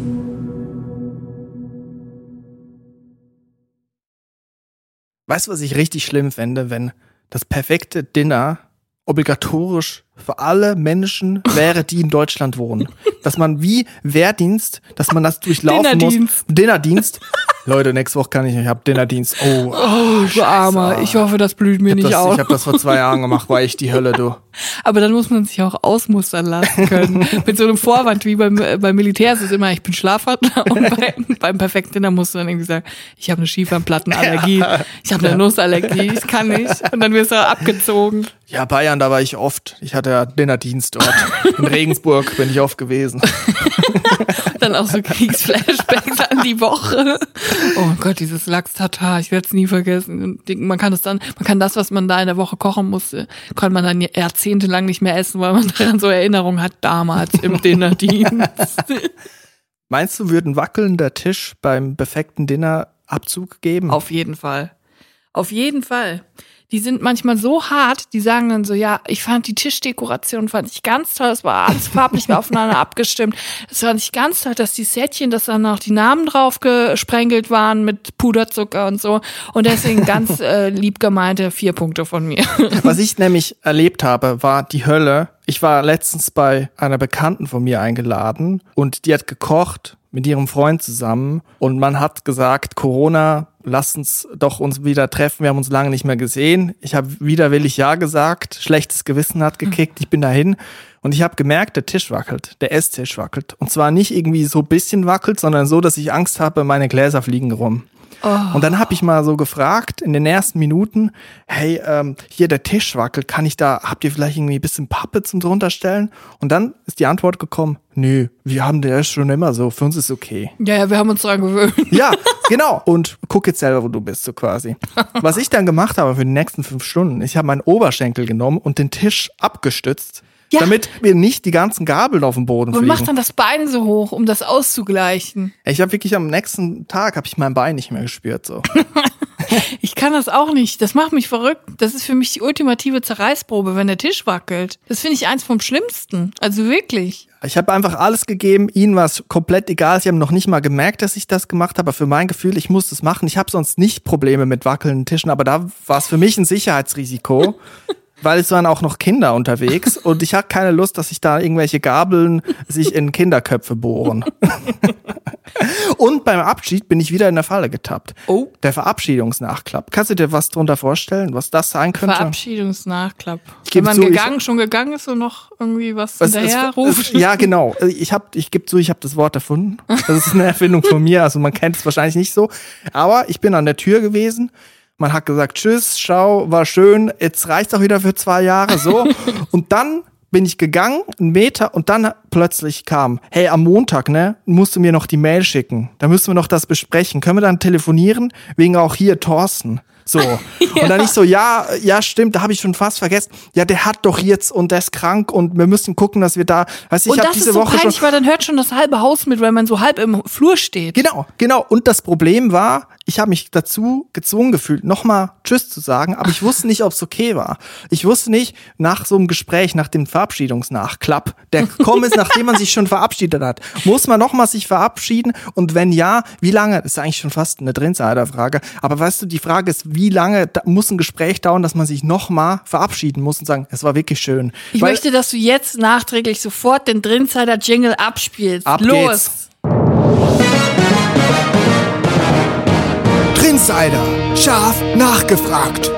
Weißt du, was ich richtig schlimm fände, wenn das perfekte Dinner obligatorisch für alle Menschen wäre, die in Deutschland wohnen. Dass man wie Wehrdienst, dass man das durchlaufen muss. Dinnerdienst. Leute, nächste Woche kann ich nicht, ich habe Dinnerdienst. Oh, Oh, du Armer. Ich hoffe, das blüht mir ich nicht habe das, auf. ich hab das vor zwei Jahren gemacht, war echt die Hölle, du. Aber dann muss man sich auch ausmustern lassen können. Mit so einem Vorwand wie beim, äh, beim Militär ist es immer, ich bin Schlafwandler und bei, beim perfekten Dinner musst du dann irgendwie sagen, ich habe eine Schieferplattenallergie, ich habe eine Nussallergie, ich kann nicht. Und dann wirst du abgezogen. Ja, Bayern, da war ich oft. Ich hatte ja Dinnerdienst dort. In Regensburg bin ich oft gewesen. Dann auch so Kriegsflashbacks an die Woche. Oh Gott, dieses Lachs-Tatar, ich werde es nie vergessen. Und Man kann das dann, man kann das, was man da in der Woche kochen musste, kann man dann jahrzehntelang nicht mehr essen, weil man daran so Erinnerungen hat damals im Dinnerdienst. Meinst du, würden wackelnder Tisch beim perfekten Dinner Abzug geben? Auf jeden Fall. Auf jeden Fall. Die sind manchmal so hart, die sagen dann so, ja, ich fand die Tischdekoration fand ich ganz toll, es war alles farblich aufeinander abgestimmt. Das fand ich ganz toll, dass die Sättchen, dass dann auch die Namen drauf gesprenkelt waren mit Puderzucker und so. Und deswegen ganz äh, lieb gemeinte vier Punkte von mir. Was ich nämlich erlebt habe, war die Hölle. Ich war letztens bei einer Bekannten von mir eingeladen und die hat gekocht mit ihrem Freund zusammen und man hat gesagt, Corona, lass uns doch uns wieder treffen, wir haben uns lange nicht mehr gesehen. Ich habe widerwillig Ja gesagt, schlechtes Gewissen hat gekickt, ich bin dahin und ich habe gemerkt, der Tisch wackelt, der Esstisch wackelt und zwar nicht irgendwie so bisschen wackelt, sondern so, dass ich Angst habe, meine Gläser fliegen rum. Und dann habe ich mal so gefragt in den ersten Minuten, hey, ähm, hier der Tisch wackelt, kann ich da, habt ihr vielleicht irgendwie ein bisschen Pappe zum drunterstellen? Und dann ist die Antwort gekommen, nö, wir haben der schon immer so, für uns ist okay. Ja, ja, wir haben uns dran gewöhnt. Ja, genau. Und guck jetzt selber, wo du bist, so quasi. Was ich dann gemacht habe für die nächsten fünf Stunden, ich habe meinen Oberschenkel genommen und den Tisch abgestützt, Ja. damit mir nicht die ganzen Gabeln auf dem Boden Und fliegen. macht dann das Bein so hoch, um das auszugleichen. Ich habe wirklich am nächsten Tag habe ich mein Bein nicht mehr gespürt so. Ich kann das auch nicht. Das macht mich verrückt. Das ist für mich die ultimative Zerreißprobe, wenn der Tisch wackelt. Das finde ich eins vom Schlimmsten. Also wirklich. Ich habe einfach alles gegeben. Ihnen war es komplett egal. Sie haben noch nicht mal gemerkt, dass ich das gemacht habe. Aber für mein Gefühl, ich muss das machen. Ich habe sonst nicht Probleme mit wackelnden Tischen, aber da war es für mich ein Sicherheitsrisiko. Weil es waren auch noch Kinder unterwegs und ich hatte keine Lust, dass sich da irgendwelche Gabeln sich in Kinderköpfe bohren. und beim Abschied bin ich wieder in der Falle getappt. Oh. Der Verabschiedungsnachklapp. Kannst du dir was drunter vorstellen, was das sein könnte? Verabschiedungsnachklapp. Ich Wenn man zu, ich- gegangen, schon gegangen ist und noch irgendwie was Es- hinterher es, ruft. es, ja, genau. Ich hab, ich gebe zu, ich habe das Wort erfunden. Das ist eine Erfindung von mir, also man kennt es wahrscheinlich nicht so. Aber ich bin an der Tür gewesen. Man hat gesagt, tschüss, schau, war schön, jetzt reicht's auch wieder für zwei Jahre, so. und dann bin ich gegangen, einen Meter, und dann plötzlich kam, hey, am Montag, ne, musst du mir noch die Mail schicken. Da müssen wir noch das besprechen. Können wir dann telefonieren? Wegen auch hier Thorsten. So. Und dann ich so, ja, ja, stimmt, da habe ich schon fast vergessen. Ja, der hat doch jetzt und der ist krank und wir müssen gucken, dass wir da, weißt du, ich und habe das diese so Woche peinlich, schon weil dann hört schon das halbe Haus mit, weil man so halb im Flur steht. Genau, genau. Und das Problem war, ich habe mich dazu gezwungen gefühlt, nochmal Tschüss zu sagen, aber ich wusste nicht, ob es okay war. Ich wusste nicht, nach so einem Gespräch, nach dem Verabschiedungsnachklapp, der gekommen ist, nachdem man sich schon verabschiedet hat, muss man nochmal sich verabschieden? Und wenn ja, wie lange? Das ist eigentlich schon fast eine Drinsider-Frage. Aber weißt du, die Frage ist, wie lange muss ein Gespräch dauern, dass man sich nochmal verabschieden muss und sagen, es war wirklich schön. Ich Weil- möchte, dass du jetzt nachträglich sofort den Drinsider Jingle abspielst. Ab Los. geht's. Trinsider, scharf nachgefragt.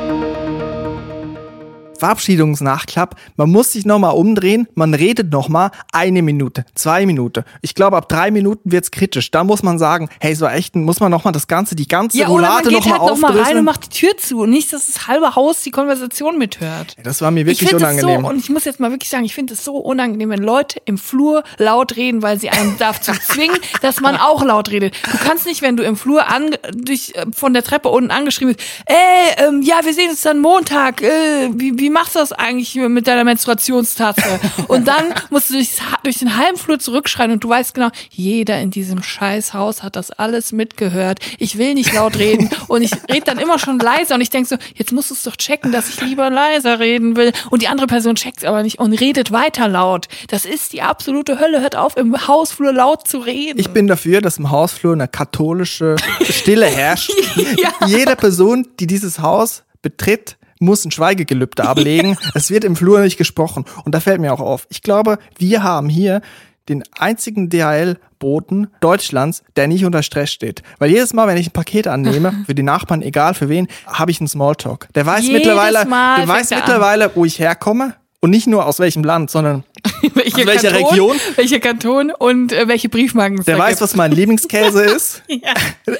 Verabschiedungsnachklapp. Man muss sich nochmal umdrehen, man redet nochmal eine Minute, zwei Minuten. Ich glaube, ab drei Minuten wird's kritisch. Da muss man sagen, hey, so echt, muss man nochmal das Ganze, die ganze Ja, oder Roulade nochmal halt nochmal rein aufdröseln. und macht die Tür zu. Und nicht, dass das halbe Haus die Konversation mithört. das war mir Ich wirklich finde es unangenehm. so, und ich muss jetzt mal wirklich sagen, ich finde es so unangenehm, wenn Leute im Flur laut reden, weil sie einen dazu zwingen, dass man auch laut redet. Du kannst nicht, wenn du im Flur an, dich äh, von der Treppe unten angeschrieben bist, ey, ähm, ja, wir sehen uns dann Montag, äh, wie, wie wie machst du das eigentlich mit deiner Menstruationstasse? Und dann musst du durch, durch den halben Flur zurückschreien und du weißt genau, jeder in diesem Scheißhaus hat das alles mitgehört. Ich will nicht laut reden und ich rede dann immer schon leiser und ich denk so, jetzt musst du es doch checken, dass ich lieber leiser reden will. Und die andere Person checkt es aber nicht und redet weiter laut. Das ist die absolute Hölle. Hört auf, im Hausflur laut zu reden. Ich bin dafür, dass im Hausflur eine katholische Stille herrscht. Ja. Jede Person, die dieses Haus betritt, muss ein Schweigegelübde ablegen. Es wird im Flur nicht gesprochen. Und da fällt mir auch auf. Ich glaube, wir haben hier den einzigen DHL-Boten Deutschlands, der nicht unter Stress steht. Weil jedes Mal, wenn ich ein Paket annehme, für die Nachbarn, egal für wen, habe ich einen Smalltalk. Der weiß Jedes mittlerweile, Mal der weiß er an. mittlerweile, wo ich herkomme. Und nicht nur aus welchem Land, sondern welche Aus welcher Kanton, Region? Welcher Kanton und äh, welche Briefmarken der weiß, gibt. was mein Lieblingskäse ist. Ja.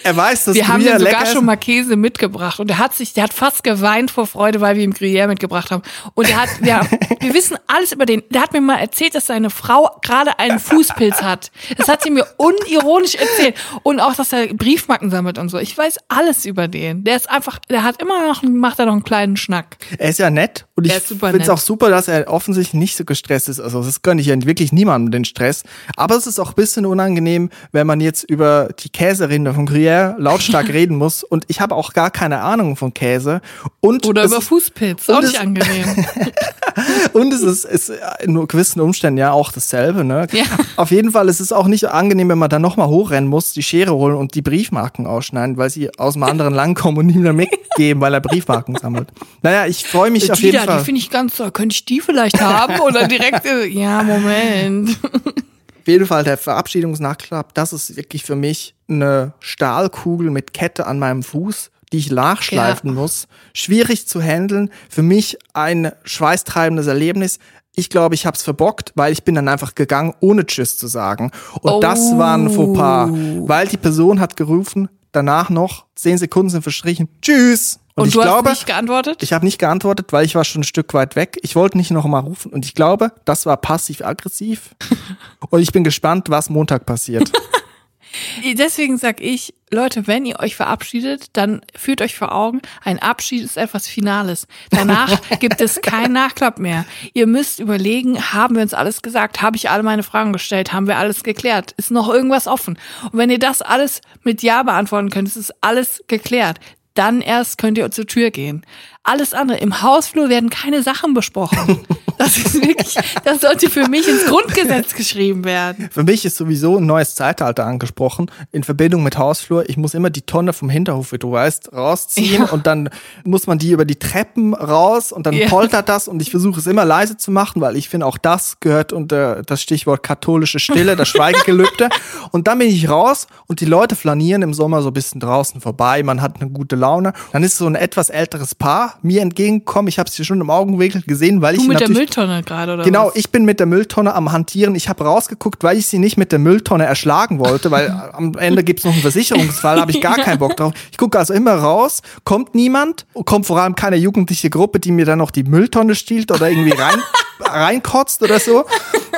Er weiß, dass Wir haben Gruyère ihm sogar schon mal Käse mitgebracht und er hat sich, der hat fast geweint vor Freude, weil wir ihm Gruyère mitgebracht haben. Und er hat, ja, wir wissen alles über den. Der hat mir mal erzählt, dass seine Frau gerade einen Fußpilz hat. Das hat sie mir unironisch erzählt und auch, dass er Briefmarken sammelt und so. Ich weiß alles über den. Der ist einfach, der hat immer noch, macht er noch einen kleinen Schnack. Er ist ja nett und ich ist finde es auch super, dass er offensichtlich nicht so gestresst ist. Also das gönne ich ja wirklich niemandem den Stress. Aber es ist auch ein bisschen unangenehm, wenn man jetzt über die Käserinde von Gruyère lautstark reden muss. Und ich habe auch gar keine Ahnung von Käse. Und Oder über ist- Fußpilz. Auch nicht angenehm. Und es ist, ist in gewissen Umständen ja auch dasselbe. Ne? Ja. Auf jeden Fall ist es auch nicht angenehm, wenn man dann nochmal hochrennen muss, die Schere holen und die Briefmarken ausschneiden, weil sie aus einem anderen Land kommen und ihm dann mitgeben, weil er Briefmarken sammelt. Naja, ich freue mich auf die jeden Fall. Die finde ich ganz toll. Könnte ich die vielleicht haben? Oder direkt, ja, Moment. Auf jeden Fall der Verabschiedungsnachklapp, das ist wirklich für mich eine Stahlkugel mit Kette an meinem Fuß, die ich nachschleifen muss. Schwierig zu handeln. Für mich ein schweißtreibendes Erlebnis. Ich glaube, ich habe es verbockt, weil ich bin dann einfach gegangen, ohne Tschüss zu sagen. Und das war ein Fauxpas, weil die Person hat gerufen, danach noch, zehn Sekunden sind verstrichen, Tschüss. Und, Und ich du glaube, hast nicht geantwortet? ich habe nicht geantwortet, weil ich war schon ein Stück weit weg. Ich wollte nicht noch mal rufen und ich glaube, das war passiv-aggressiv. und ich bin gespannt, was Montag passiert. Deswegen sag ich, Leute, wenn ihr euch verabschiedet, dann führt euch vor Augen, ein Abschied ist etwas Finales. Danach gibt es keinen Nachklapp mehr. Ihr müsst überlegen, haben wir uns alles gesagt? Habe ich alle meine Fragen gestellt? Haben wir alles geklärt? Ist noch irgendwas offen? Und wenn ihr das alles mit Ja beantworten könnt, es ist alles geklärt. Dann erst könnt ihr zur Tür gehen. Alles andere, im Hausflur werden keine Sachen besprochen. Das ist wirklich, das sollte für mich ins Grundgesetz geschrieben werden. Für mich ist sowieso ein neues Zeitalter angesprochen in Verbindung mit Hausflur. Ich muss immer die Tonne vom Hinterhof, wie du weißt, rausziehen Ja. und dann muss man die über die Treppen raus und dann Ja. poltert das und ich versuche es immer leise zu machen, weil ich finde auch das gehört unter das Stichwort katholische Stille, das Schweigegelübde. und dann bin ich raus und die Leute flanieren im Sommer so ein bisschen draußen vorbei. Man hat eine gute Laune. Dann ist so ein etwas älteres Paar mir entgegengekommen. Ich habe es hier schon im Augenwinkel gesehen, weil Du ich mit der natürlich Mülltonne gerade, oder Genau, was? ich bin mit der Mülltonne am Hantieren. Ich habe rausgeguckt, weil ich sie nicht mit der Mülltonne erschlagen wollte, weil am Ende gibt's noch einen Versicherungsfall, habe ich gar keinen Bock drauf. Ich gucke also immer raus, kommt niemand, kommt vor allem keine jugendliche Gruppe, die mir dann noch die Mülltonne stiehlt oder irgendwie rein, reinkotzt oder so.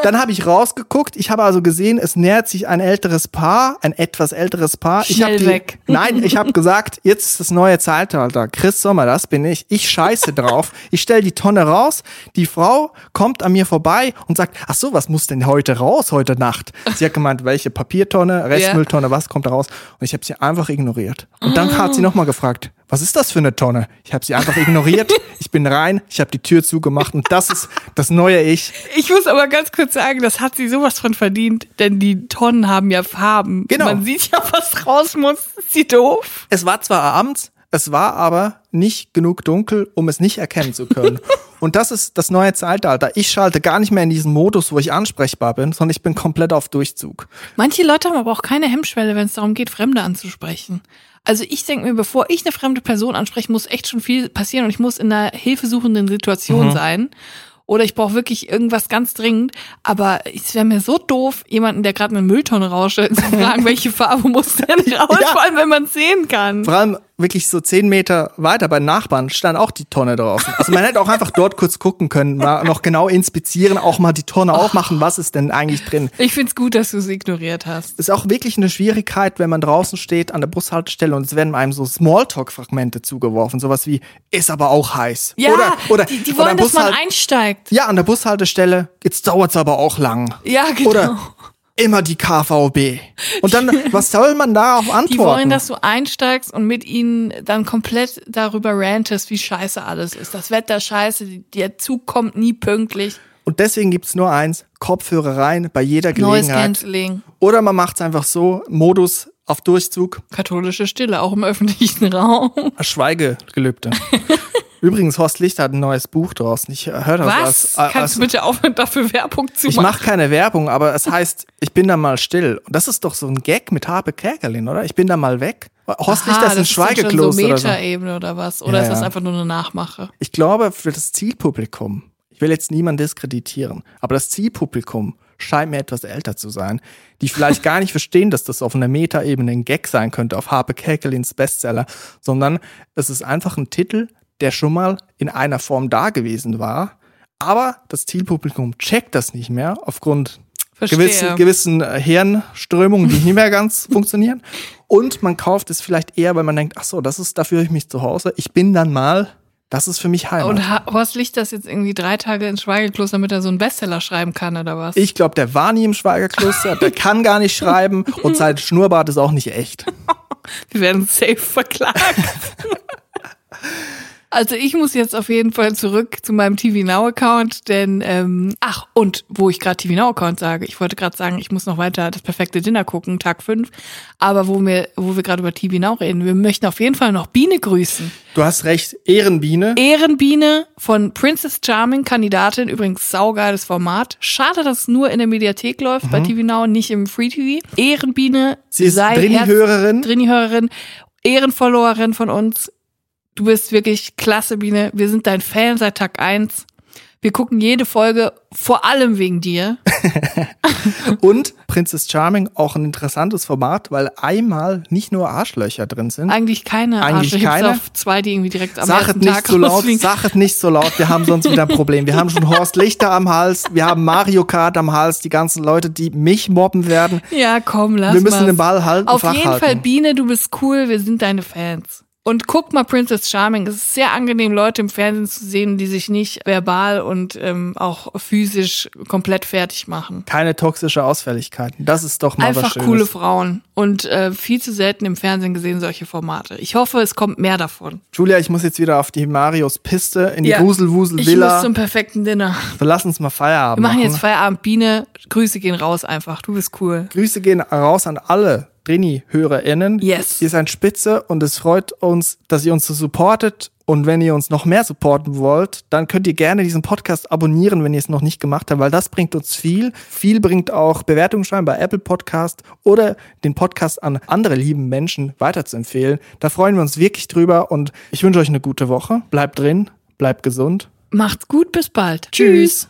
Dann habe ich rausgeguckt. Ich habe also gesehen, es nähert sich ein älteres Paar, ein etwas älteres Paar. ich Schnell die, weg. Nein, ich habe gesagt, jetzt ist das neue Zeitalter. Chris Sommer, das bin ich. Ich scheiße drauf. Ich stell die Tonne raus. Die Frau kommt an mir vorbei und sagt, ach so, was muss denn heute raus, heute Nacht? Sie hat gemeint, welche Papiertonne, Restmülltonne, was kommt da raus? Und ich habe sie einfach ignoriert. Und dann hat sie nochmal gefragt, was ist das für eine Tonne? Ich habe sie einfach ignoriert. Ich bin rein, ich habe die Tür zugemacht und das ist das neue Ich. Ich muss aber ganz kurz sagen, das hat sie sowas von verdient, denn die Tonnen haben ja Farben. Genau. Man sieht ja, was raus muss. Ist sie doof? Es war zwar abends, es war aber nicht genug dunkel, um es nicht erkennen zu können. Und das ist das neue Zeitalter. Ich schalte gar nicht mehr in diesen Modus, wo ich ansprechbar bin, sondern ich bin komplett auf Durchzug. Manche Leute haben aber auch keine Hemmschwelle, wenn es darum geht, Fremde anzusprechen. Also ich denke mir, bevor ich eine fremde Person anspreche, muss echt schon viel passieren und ich muss in einer hilfesuchenden Situation sein. Oder ich brauche wirklich irgendwas ganz dringend. Aber es wäre mir so doof, jemanden, der gerade eine Mülltonne rausstellt, zu fragen, welche Farbe muss denn raus, Ja. vor allem wenn man es sehen kann. Vor allem, wirklich so zehn Meter weiter bei Nachbarn stand auch die Tonne draußen. Also man hätte auch einfach dort kurz gucken können, mal noch genau inspizieren, auch mal die Tonne aufmachen, was ist denn eigentlich drin. Ich find's gut, dass du es ignoriert hast. Ist auch wirklich eine Schwierigkeit, wenn man draußen steht an der Bushaltestelle und es werden einem so Smalltalk-Fragmente zugeworfen, sowas wie ist aber auch heiß. Ja, oder, oder, die, die wollen, dass man einsteigt. Ja, an der Bushaltestelle, jetzt dauert's aber auch lang. Ja, genau. Oder immer die KVB. Und dann, was soll man darauf antworten? Die wollen, dass du einsteigst und mit ihnen dann komplett darüber rantest, wie scheiße alles ist. Das Wetter scheiße, der Zug kommt nie pünktlich. Und deswegen gibt's nur eins, Kopfhörer rein bei jeder Noise Gelegenheit. Cancelling. Oder man macht's einfach so, Modus auf Durchzug, Katholische Stille, auch im öffentlichen Raum. Schweigegelübde. Übrigens, Horst Lichter hat ein neues Buch draußen. Ich höre das Was? als, als Kannst du bitte aufhören, dafür Werbung zu Ich machen? mache keine Werbung, aber es heißt, ich bin da mal still. Und das ist doch so ein Gag mit Habe Kerkeling, oder? Ich bin da mal weg. Horst Aha, Lichter ist ein das ist dann schon Schweigekloster so oder so. Metaebene oder was? Oder Ja, ist das einfach nur eine Nachmache? Ich glaube, für das Zielpublikum, ich will jetzt niemanden diskreditieren, aber das Zielpublikum scheint mir etwas älter zu sein, die vielleicht gar nicht verstehen, dass das auf einer Metaebene ein Gag sein könnte, auf Habe Kerkelins Bestseller, sondern es ist einfach ein Titel, der schon mal in einer Form da gewesen war, aber das Zielpublikum checkt das nicht mehr aufgrund Verstehe. gewissen, gewissen äh, Hirnströmungen, die nicht mehr ganz funktionieren. Und man kauft es vielleicht eher, weil man denkt, ach so, das ist, da fühle ich mich zu Hause. Ich bin dann mal, das ist für mich Heimat. Und Horst Lichter ist jetzt irgendwie drei Tage ins Schweigekloster, damit er so einen Bestseller schreiben kann oder was? Ich glaube, der war nie im Schweigerkloster, der kann gar nicht schreiben und sein Schnurrbart ist auch nicht echt. Wir werden safe verklagt. Also ich muss jetzt auf jeden Fall zurück zu meinem TV Now Account, denn ähm, ach und wo ich gerade TV Now Account sage, ich wollte gerade sagen, ich muss noch weiter das perfekte Dinner gucken, Tag 5, aber wo wir wo wir gerade über TV Now reden, wir möchten auf jeden Fall noch Biene grüßen. Du hast recht, Ehrenbiene. Ehrenbiene von Princess Charming, Kandidatin, übrigens saugeiles Format. Schade, dass es nur in der Mediathek läuft, bei TV Now, nicht im Free TV. Ehrenbiene, Sie ist Drini-Hörerin. Drini-Hörerin, Ehrenfollowerin von uns. Du bist wirklich klasse, Biene. Wir sind dein Fan seit Tag eins. Wir gucken jede Folge, vor allem wegen dir. Und Princess Charming, auch ein interessantes Format, weil einmal nicht nur Arschlöcher drin sind. Eigentlich keine Eigentlich Arschlöcher. keine? Auf zwei, die irgendwie direkt am Sag es ersten nicht Tag so laut, es nicht so laut, wir haben sonst wieder ein Problem. Wir haben schon Horst Lichter am Hals, wir haben Mario Kart am Hals, die ganzen Leute, die mich mobben werden. Ja, komm, lass Wir müssen mal's. den Ball halten, Auf jeden halten. Fall, Biene, du bist cool, wir sind deine Fans. Und guck mal Princess Charming. Es ist sehr angenehm, Leute im Fernsehen zu sehen, die sich nicht verbal und ähm, auch physisch komplett fertig machen. Keine toxische Ausfälligkeiten. Das ist doch mal was Einfach Schönes. coole Frauen. Und äh, viel zu selten im Fernsehen gesehen solche Formate. Ich hoffe, es kommt mehr davon. Julia, ich muss jetzt wieder auf die Marios Piste, in die Ja. Ich muss zum perfekten Dinner. So, lass uns mal Feierabend Wir machen jetzt Feierabend. Biene, Grüße gehen raus einfach. Du bist cool. Grüße gehen raus an alle Drini-HörerInnen. Yes. Ihr seid spitze und es freut uns, dass ihr uns so supportet. Und wenn ihr uns noch mehr supporten wollt, dann könnt ihr gerne diesen Podcast abonnieren, wenn ihr es noch nicht gemacht habt, weil das bringt uns viel. Viel bringt auch Bewertungen schreiben bei Apple Podcast oder den Podcast an andere lieben Menschen weiterzuempfehlen. Da freuen wir uns wirklich drüber und ich wünsche euch eine gute Woche. Bleibt drin, bleibt gesund. Macht's gut, bis bald. Tschüss.